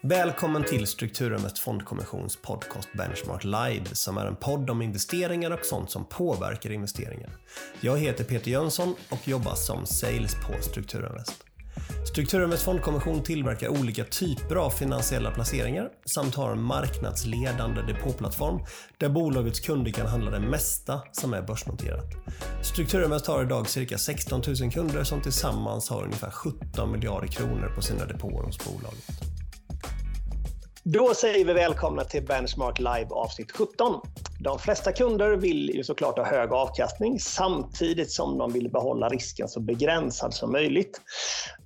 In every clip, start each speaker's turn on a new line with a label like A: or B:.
A: Välkommen till Strukturinvest Fondkommissions podcast Benchmark Live som är en podd om investeringar och sånt som påverkar investeringar. Jag heter Peter Jönsson och jobbar som sales på Strukturinvest. Strukturinvest Fondkommission tillverkar olika typer av finansiella placeringar samt har en marknadsledande depåplattform där bolagets kunder kan handla det mesta som är börsnoterat. Strukturinvest har idag cirka 16 000 kunder som tillsammans har ungefär 17 miljarder kronor på sina depåer hos bolaget.
B: Då säger vi välkomna till Benchmark Live avsnitt 17. De flesta kunder vill ju såklart ha hög avkastning samtidigt som de vill behålla risken så begränsad som möjligt.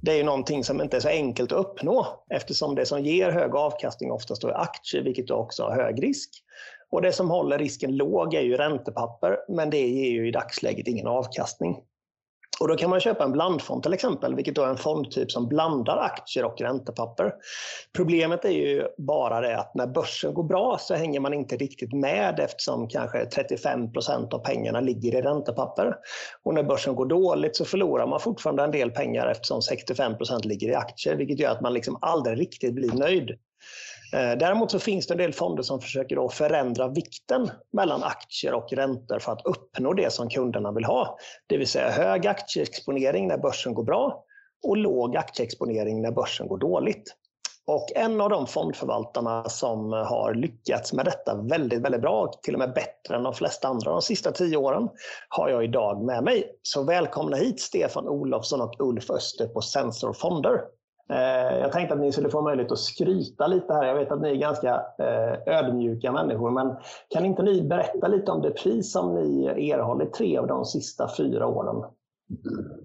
B: Det är ju någonting som inte är så enkelt att uppnå eftersom det som ger hög avkastning oftast är aktier, vilket också har hög risk. Och det som håller risken låg är ju räntepapper, men det ger ju i dagsläget ingen avkastning. Och då kan man köpa en blandfond till exempel, vilket då är en fondtyp som blandar aktier och räntepapper. Problemet är ju bara det att när börsen går bra så hänger man inte riktigt med eftersom kanske 35 procent av pengarna ligger i räntepapper. Och när börsen går dåligt så förlorar man fortfarande en del pengar eftersom 65 procent ligger i aktier, vilket gör att man liksom aldrig riktigt blir nöjd. Eh, däremot så finns det en del fonder som försöker då förändra vikten mellan aktier och räntor för att uppnå det som kunderna vill ha. Det vill säga hög aktieexponering när börsen går bra och låg aktieexponering när börsen går dåligt. Och en av de fondförvaltarna som har lyckats med detta väldigt, väldigt bra, till och med bättre än de flesta andra de sista tio åren, har jag idag med mig. Så välkomna hit Stefan Olofsson och Ulf Öster på Sensor Fonder. Eh, jag tänkte att ni skulle få möjlighet att skryta lite här. Jag vet att ni är ganska eh, ödmjuka människor, men kan inte ni berätta lite om det pris som ni erhållit tre av de sista fyra åren?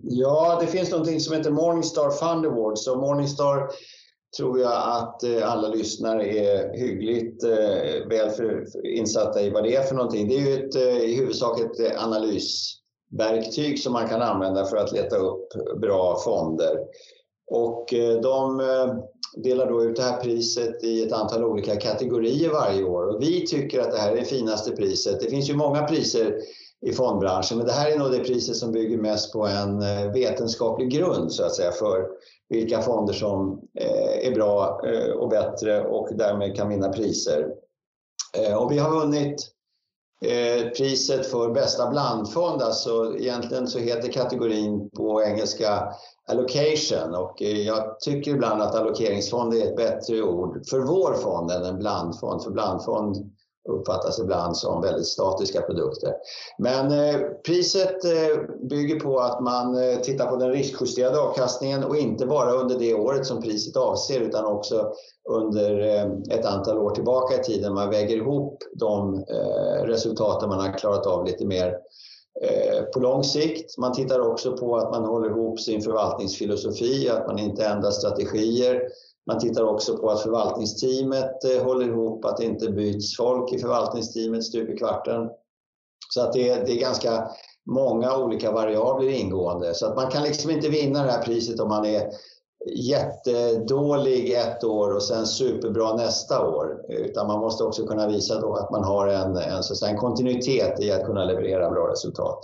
C: Ja, det finns någonting som heter Morningstar Fund Awards Så Morningstar tror jag att eh, alla lyssnare är hyggligt väl insatta i vad det är för någonting. Det är ju ett, i huvudsak ett analysverktyg som man kan använda för att leta upp bra fonder. Och eh, de eh, delar då ut det här priset i ett antal olika kategorier varje år. Och vi tycker att det här är det finaste priset. Det finns ju många priser i fondbranschen, men det här är nog det priset som bygger mest på en eh, vetenskaplig grund så att säga för vilka fonder som är bra och bättre och därmed kan vinna priser. Och vi har vunnit Eh, priset för bästa blandfond, alltså egentligen så heter kategorin på engelska allocation och eh, jag tycker ibland att allokeringsfond är ett bättre ord för vår fond än en blandfond. För blandfond uppfattas ibland som väldigt statiska produkter. Men eh, priset eh, bygger på att man eh, tittar på den riskjusterade avkastningen och inte bara under det året som priset avser utan också under eh, ett antal år tillbaka i tiden. Man väger ihop de resultat resultaten man har klarat av lite mer eh, på lång sikt. Man tittar också på att man håller ihop sin förvaltningsfilosofi, att man inte ändrar strategier. Man tittar också på att förvaltningsteamet eh, håller ihop, att det inte byts folk i förvaltningsteamet stup i kvarten. Så att det, är, det är ganska många olika variabler ingående. Så att man kan liksom inte vinna det här priset om man är jättedålig ett år och sen superbra nästa år. Utan man måste också kunna visa då att man har en, en, så en kontinuitet i att kunna leverera bra resultat.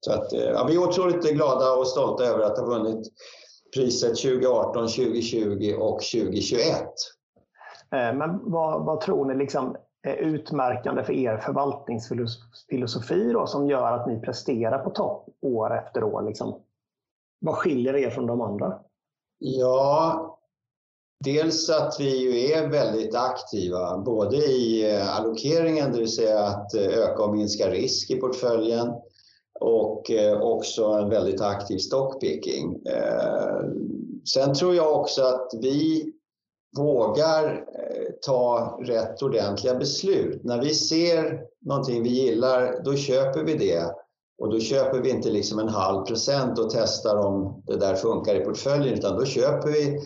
C: Så att, eh, ja, vi är otroligt glada och stolta över att ha vunnit priset 2018, 2020 och 2021.
B: Eh, men vad, vad tror ni liksom är utmärkande för er förvaltningsfilosofi då, som gör att ni presterar på topp år efter år? Liksom? Vad skiljer er från de andra?
C: Ja, dels att vi ju är väldigt aktiva, både i eh, allokeringen, det vill säga att eh, öka och minska risk i portföljen, och eh, också en väldigt aktiv stockpicking. Eh, sen tror jag också att vi vågar eh, ta rätt ordentliga beslut. När vi ser någonting vi gillar, då köper vi det. Och då köper vi inte liksom en halv procent och testar om det där funkar i portföljen utan då köper vi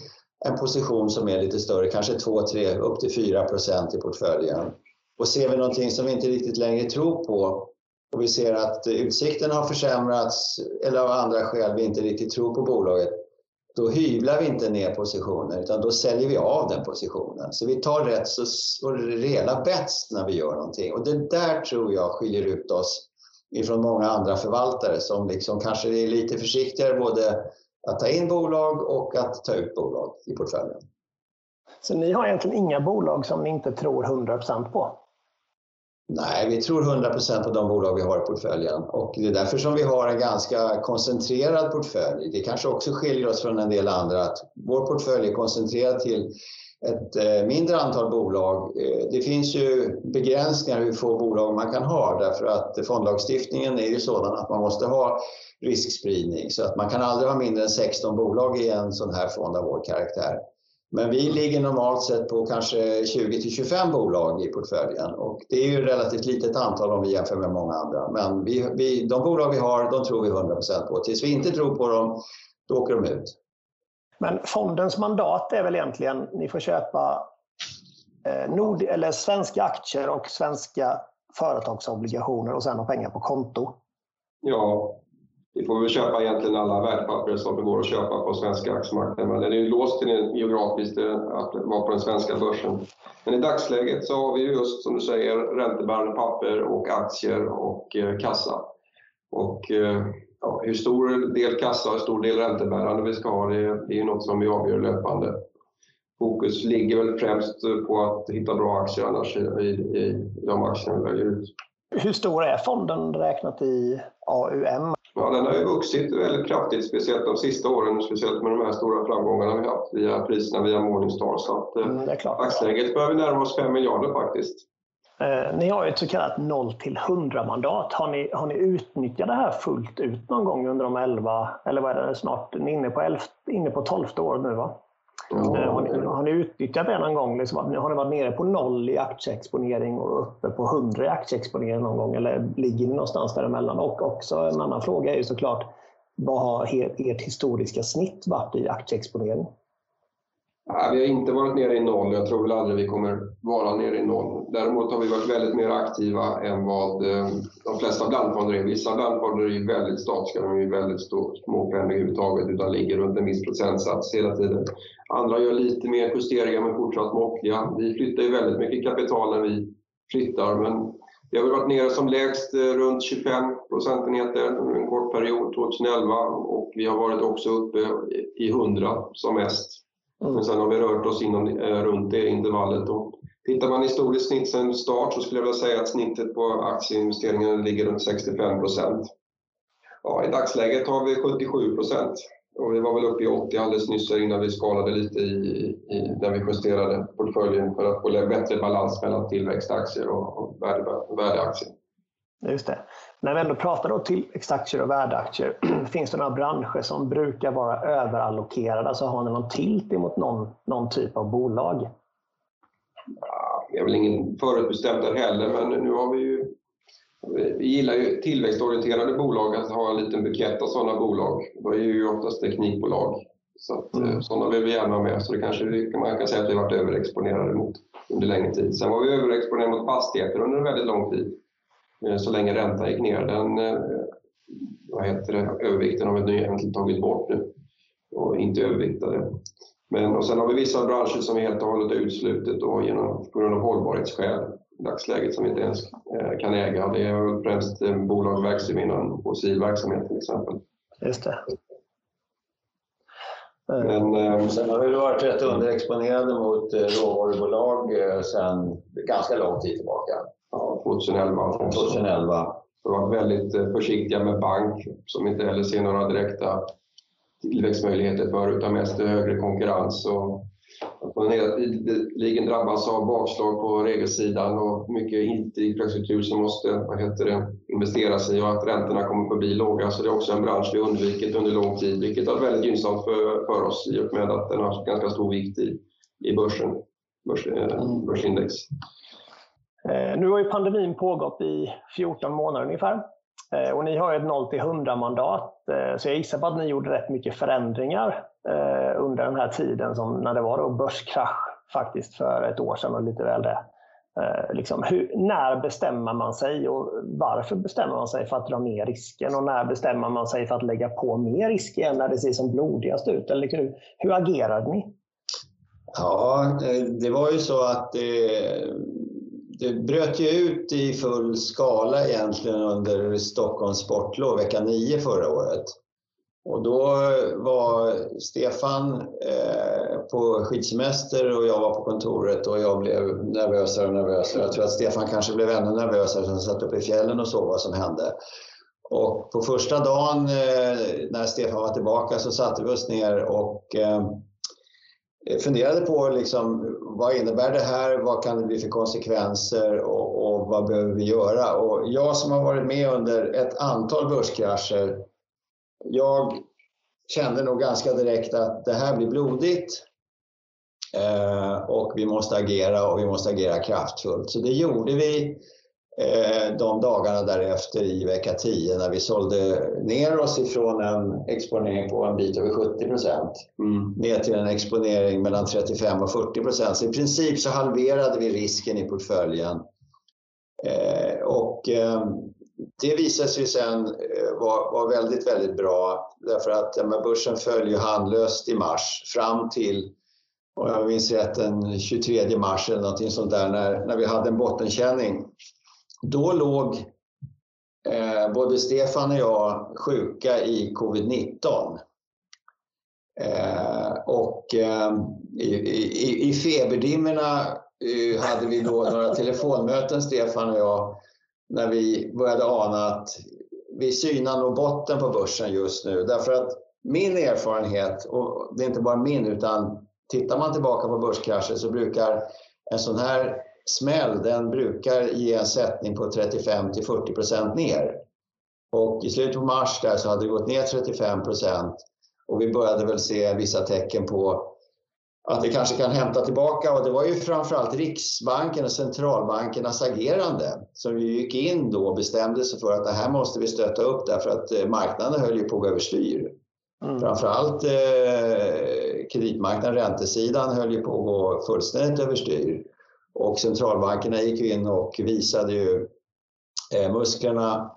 C: en position som är lite större, kanske 2, 3, upp till 4 procent i portföljen. Och ser vi någonting som vi inte riktigt längre tror på och vi ser att utsikten har försämrats eller av andra skäl vi inte riktigt tror på bolaget, då hyvlar vi inte ner positioner, utan då säljer vi av den positionen. Så vi tar rätt så rejäla bets när vi gör någonting och det där tror jag skiljer ut oss ifrån många andra förvaltare som liksom kanske är lite försiktigare både att ta in bolag och att ta ut bolag i portföljen.
B: Så ni har egentligen inga bolag som ni inte tror 100% på?
C: Nej, vi tror 100% på de bolag vi har i portföljen och det är därför som vi har en ganska koncentrerad portfölj. Det kanske också skiljer oss från en del andra att vår portfölj är koncentrerad till ett eh, mindre antal bolag. Eh, det finns ju begränsningar hur få bolag man kan ha därför att fondlagstiftningen är ju sådan att man måste ha riskspridning så att man kan aldrig ha mindre än 16 bolag i en sån här fond av vår karaktär. Men vi ligger normalt sett på kanske 20 till 25 bolag i portföljen och det är ju ett relativt litet antal om vi jämför med många andra. Men vi, vi, de bolag vi har, de tror vi 100% på. Tills vi inte tror på dem, då åker de ut.
B: Men fondens mandat är väl egentligen, ni får köpa eh, nord eller svenska aktier och svenska företagsobligationer och sen ha pengar på konto?
D: Ja, vi får väl köpa egentligen alla värdepapper som det går att köpa på svenska aktiemarknaden. Men den är ju låst till den geografiskt eh, att vara på den svenska börsen. Men i dagsläget så har vi just som du säger räntebärande papper och aktier och eh, kassa. Och eh, ja, hur stor del kassa och hur stor del räntebärande vi ska ha det, det är ju något som vi avgör löpande. Fokus ligger väl främst på att hitta bra aktier annars i, i, i de aktierna vi väljer ut.
B: Hur stor är fonden räknat i AUM?
D: Ja, den har ju vuxit väldigt kraftigt, speciellt de sista åren, speciellt med de här stora framgångarna vi haft via priserna via Morningstar. Så att eh, mm, dagsläget börjar vi närma oss 5 miljarder faktiskt.
B: Eh, ni har ju ett så kallat 0 till 100 mandat. Har ni, har ni utnyttjat det här fullt ut någon gång under de 11, eller vad är det snart, ni är inne på, 11, inne på 12 år nu va? Ja. Eh, har, ni, har ni utnyttjat det någon gång? Liksom, har ni varit nere på noll i aktieexponering och uppe på 100 i aktieexponering någon gång? Eller ligger ni någonstans däremellan? Och också en annan fråga är ju såklart, vad har ert historiska snitt varit i aktieexponering?
D: Vi har inte varit nere i noll. Jag tror väl aldrig vi kommer vara nere i noll. Däremot har vi varit väldigt mer aktiva än vad eh, de flesta blandfonder är. Vissa blandfonder är ju väldigt statiska, de är väldigt små pengar överhuvudtaget utan ligger runt en viss procentsats hela tiden. Andra gör lite mer justeringar men fortsatt måttliga. Vi flyttar ju väldigt mycket kapital när vi flyttar men vi har varit nere som lägst eh, runt 25 procentenheter under en kort period 2011 och vi har varit också uppe i 100 som mest men sen har vi rört oss inom, eh, runt det intervallet. Och tittar man historiskt snitt sen start så skulle jag vilja säga att snittet på aktieinvesteringar ligger runt 65 procent. Ja, I dagsläget har vi 77 procent och vi var väl uppe i 80 alldeles nyss innan vi skalade lite i, i, när vi justerade portföljen för att få bättre balans mellan tillväxtaktier och, och värde, värdeaktier.
B: Just det. När vi ändå pratar då tillväxtaktier och värdeaktier, finns det några branscher som brukar vara överallokerade? Alltså har ni någon tilt emot någon, någon typ av bolag?
D: Ja, jag är väl ingen förutbestämd där heller, men nu har vi ju vi gillar ju tillväxtorienterade bolag, att ha en liten bukett av sådana bolag. Då är ju oftast teknikbolag. Så att, mm. Eh, sådana vill vi gärna ha med. Så det kanske man kan säga att vi varit överexponerade mot under längre tid. Sen var vi överexponerade mot fastigheter under en väldigt lång tid. Eh, så länge räntan gick ner. Den eh, vad heter det, övervikten har vi egentligen tagit bort nu och inte överviktade. Men, och sen har vi vissa branscher som vi helt och hållet då genom, på grund av hållbarhetsskäl i dagsläget som vi inte ens eh, kan äga. Det är främst bolag verksamma inom fossil verksamhet till exempel.
B: Just det.
C: Men, sen har vi varit rätt underexponerade mot råvarubolag sedan ganska lång tid tillbaka
D: ja, 2011.
C: 2011.
D: Vi har varit väldigt eh, försiktiga med bank som inte heller ser några direkta tillväxtmöjligheter för utan mest högre konkurrens. Och att man tiden drabbas av bakslag på regelsidan och mycket IT-infrastruktur som måste vad heter det, investeras i och att räntorna kommer förbli låga. Så det är också en bransch vi undvikit under lång tid, vilket är väldigt gynnsamt för, för oss i och med att den har ganska stor vikt i, i börsen, börs, eh, mm. börsindex.
B: Eh, nu har ju pandemin pågått i 14 månader ungefär. Eh, och ni har ett 0 till 100 mandat. Eh, så jag gissar på att ni gjorde rätt mycket förändringar under den här tiden som när det var då börskrasch faktiskt för ett år sedan och lite väl det. Liksom, hur, när bestämmer man sig och varför bestämmer man sig för att dra ner risken och när bestämmer man sig för att lägga på mer risk igen när det ser som blodigast ut? Eller hur, hur agerade ni?
C: Ja, det var ju så att eh, det bröt ju ut i full skala egentligen under Stockholms sportlov vecka 9 förra året. Och då var Stefan eh, på skidsemester och jag var på kontoret och jag blev nervösare och nervösare. Jag tror att Stefan kanske blev ännu nervösare som han satt uppe i fjällen och såg vad som hände. Och på första dagen eh, när Stefan var tillbaka så satte vi oss ner och eh, Eh, funderade på liksom, vad innebär det här, vad kan det bli för konsekvenser och, och vad behöver vi göra? Och jag som har varit med under ett antal börskrascher jag kände nog ganska direkt att det här blir blodigt eh, och vi måste agera och vi måste agera kraftfullt. Så det gjorde vi de dagarna därefter i vecka 10 när vi sålde ner oss ifrån en exponering på en bit över 70 procent mm. ner till en exponering mellan 35 och 40 procent. Så i princip så halverade vi risken i portföljen. Eh, och det visade sig sen eh, vara var väldigt, väldigt bra därför att ja, börsen föll ju handlöst i mars fram till, om jag minns rätt, den 23 mars eller någonting sånt där när, när vi hade en bottenkänning. Då låg eh, både Stefan och jag sjuka i covid-19. Eh, och eh, i, i, i feberdimmorna eh, hade vi då några telefonmöten, Stefan och jag, när vi började ana att vi synar nog botten på börsen just nu. Därför att min erfarenhet, och det är inte bara min utan tittar man tillbaka på börskrascher så brukar en sån här smäll, den brukar ge en sättning på 35 till 40 procent ner. Och i slutet på mars där så hade det gått ner 35 procent och vi började väl se vissa tecken på att vi kanske kan hämta tillbaka. Och det var ju framförallt Riksbanken och centralbankernas agerande som vi gick in då och bestämde sig för att det här måste vi stötta upp därför att eh, marknaden höll ju på att gå överstyr. Mm. Framförallt eh, kreditmarknaden, räntesidan höll ju på att gå fullständigt överstyr. Och centralbankerna gick in och visade ju eh, musklerna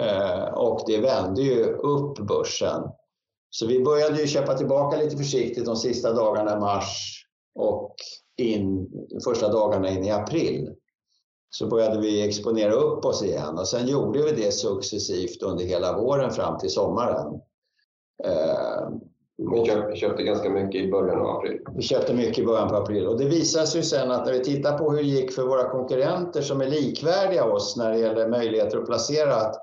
C: eh, och det vände ju upp börsen. Så vi började ju köpa tillbaka lite försiktigt de sista dagarna i mars och in, de första dagarna in i april. Så började vi exponera upp oss igen och sen gjorde vi det successivt under hela våren fram till sommaren.
D: Eh, vi köpte, köpte ganska mycket i början av april.
C: Vi köpte mycket i början på april och det visade sig sen att när vi tittar på hur det gick för våra konkurrenter som är likvärdiga oss när det gäller möjligheter att placera att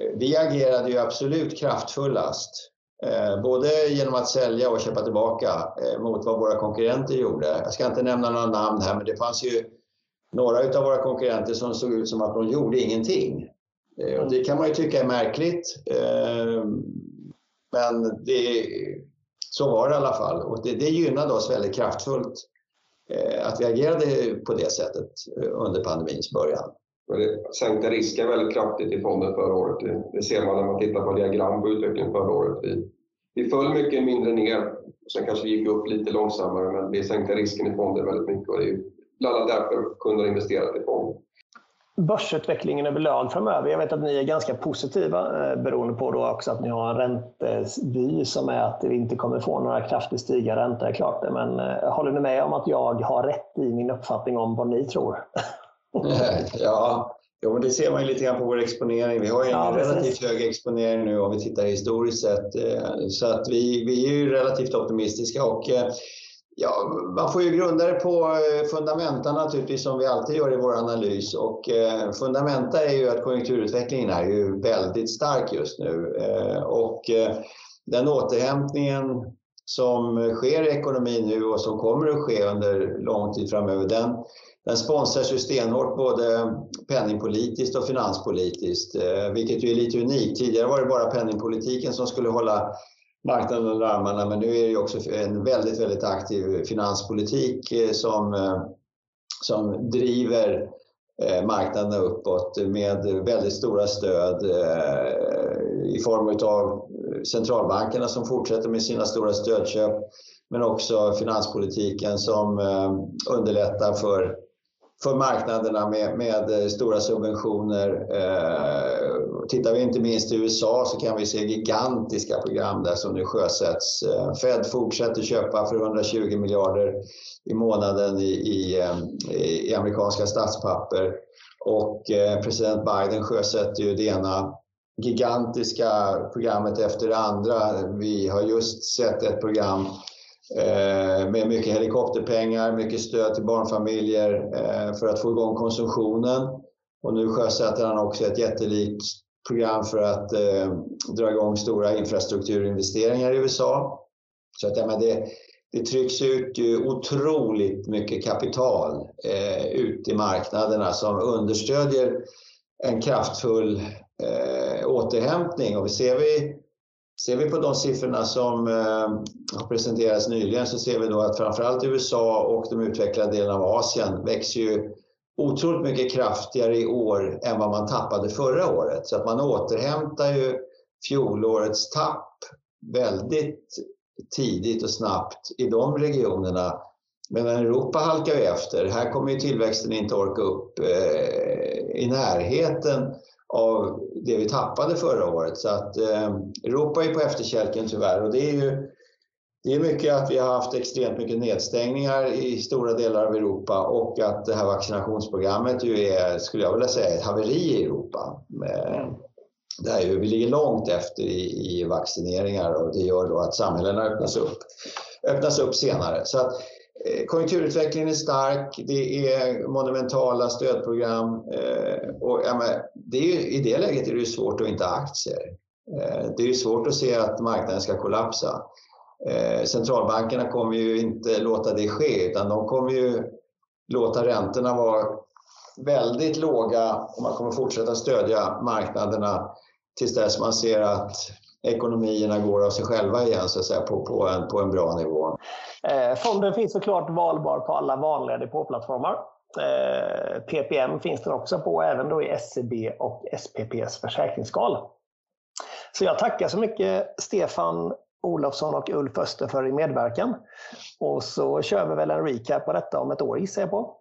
C: eh, vi agerade ju absolut kraftfullast. Eh, både genom att sälja och köpa tillbaka eh, mot vad våra konkurrenter gjorde. Jag ska inte nämna några namn här, men det fanns ju några av våra konkurrenter som såg ut som att de gjorde ingenting. Och det kan man ju tycka är märkligt. Men det, så var det i alla fall. Och det, det gynnade oss väldigt kraftfullt eh, att vi agerade på det sättet eh, under pandemins början.
D: Det sänkte risken väldigt kraftigt i fonden förra året. Det, det ser man när man tittar på diagram på utvecklingen förra året. Vi, vi föll mycket mindre ner. Sen kanske vi gick upp lite långsammare, men vi sänkte risken i fonden väldigt mycket. Och det är bland annat därför kunder har investerat i fonden
B: börsutvecklingen överlag framöver. Jag vet att ni är ganska positiva eh, beroende på då också att ni har en räntevy som är att vi inte kommer få några kraftigt stigande räntor. Klart det, men eh, håller ni med om att jag har rätt i min uppfattning om vad ni tror?
C: ja, Jo, men det ser man ju lite grann på vår exponering. Vi har ju en ja, relativt hög exponering nu om vi tittar historiskt sett. Eh, så att vi, vi är ju relativt optimistiska och ja, man får ju grunda det på eh, fundamenta naturligtvis som vi alltid gör i vår analys. Och eh, fundamenta är ju att konjunkturutvecklingen är ju väldigt stark just nu. Eh, och den återhämtningen som sker i ekonomin nu och som kommer att ske under lång tid framöver, den, den sponsras ju stenhårt både penningpolitiskt och finanspolitiskt, vilket ju är lite unikt. Tidigare var det bara penningpolitiken som skulle hålla marknaden under armarna, men nu är det ju också en väldigt, väldigt aktiv finanspolitik eh, som, eh, som driver eh, marknaderna uppåt med väldigt stora stöd i form av centralbankerna som fortsätter med sina stora stödköp men också finanspolitiken som underlättar för för marknaderna med, med eh, stora subventioner. Eh, tittar vi inte minst i USA så kan vi se gigantiska program där som nu sjösätts. Eh, Fed fortsätter köpa för 120 miljarder i månaden i, i, eh, i amerikanska statspapper och eh, president Biden sjösätter ju det ena gigantiska programmet efter det andra. Vi har just sett ett program Eh, med mycket helikopterpengar, mycket stöd till barnfamiljer eh, för att få igång konsumtionen. Och nu sjösätter han också ett jättelikt program för att eh, dra igång stora infrastrukturinvesteringar i USA. Så att, ja, men det, det trycks ut ju otroligt mycket kapital eh, ut i marknaderna som understödjer en kraftfull eh, återhämtning. Och vi ser, vi, ser vi på de siffrorna som eh, har presenterats nyligen så ser vi då att framförallt USA och de utvecklade delarna av Asien växer ju otroligt mycket kraftigare i år än vad man tappade förra året. Så att man återhämtar ju fjolårets tapp väldigt tidigt och snabbt i de regionerna. Medan Europa halkar ju efter. Här kommer ju tillväxten inte orka upp eh, i närheten av det vi tappade förra året. Så att eh, Europa är på efterkälken tyvärr och det är ju det är mycket att vi har haft extremt mycket nedstängningar i stora delar av Europa och att det här vaccinationsprogrammet ju är, skulle jag vilja säga, ett haveri i Europa. Mm. Där ju, vi ligger långt efter i, i, vaccineringar och det gör då att samhällena öppnas upp, öppnas upp senare. Så att, eh, Eh, konjunkturutvecklingen är stark, det är monumentala stödprogram eh, och det är ju, i det läget är det svårt att inte ha aktier. Eh, det är ju svårt att se att marknaden ska kollapsa. Centralbankerna kommer ju inte låta det ske utan de kommer ju låta räntorna vara väldigt låga och man kommer fortsätta stödja marknaderna tills dess man ser att ekonomierna går av sig själva igen så att säga, på, på, en, på en bra nivå.
B: Eh, fonden finns såklart valbar på alla vanliga depåplattformar. Eh, PPM finns den också på, även då i SEB och SPPs försäkringsskal. Så jag tackar så mycket Stefan Olofsson och Ulf Öster för din medverkan. Och så kör vi väl en recap på detta om ett år gissar jag på.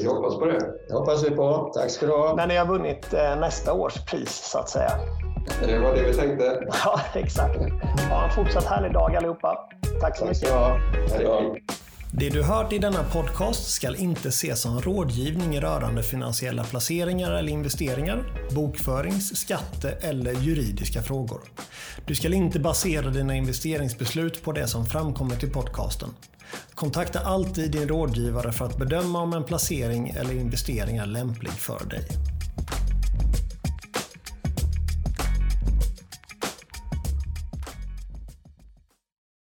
D: Vi hoppas på det.
C: Det hoppas vi på. Tack ska du ha.
B: När ni har vunnit eh, nästa års pris så att säga.
D: Det var det vi tänkte.
B: Ja, exakt. Ha en fortsatt härlig dag allihopa. Tack så mycket.
C: Hej då.
A: Det du hört i denna podcast ska inte ses som rådgivning rörande finansiella placeringar eller investeringar, bokförings-, skatte eller juridiska frågor. Du ska inte basera dina investeringsbeslut på det som framkommit i podcasten. Kontakta alltid din rådgivare för att bedöma om en placering eller investering är lämplig för dig.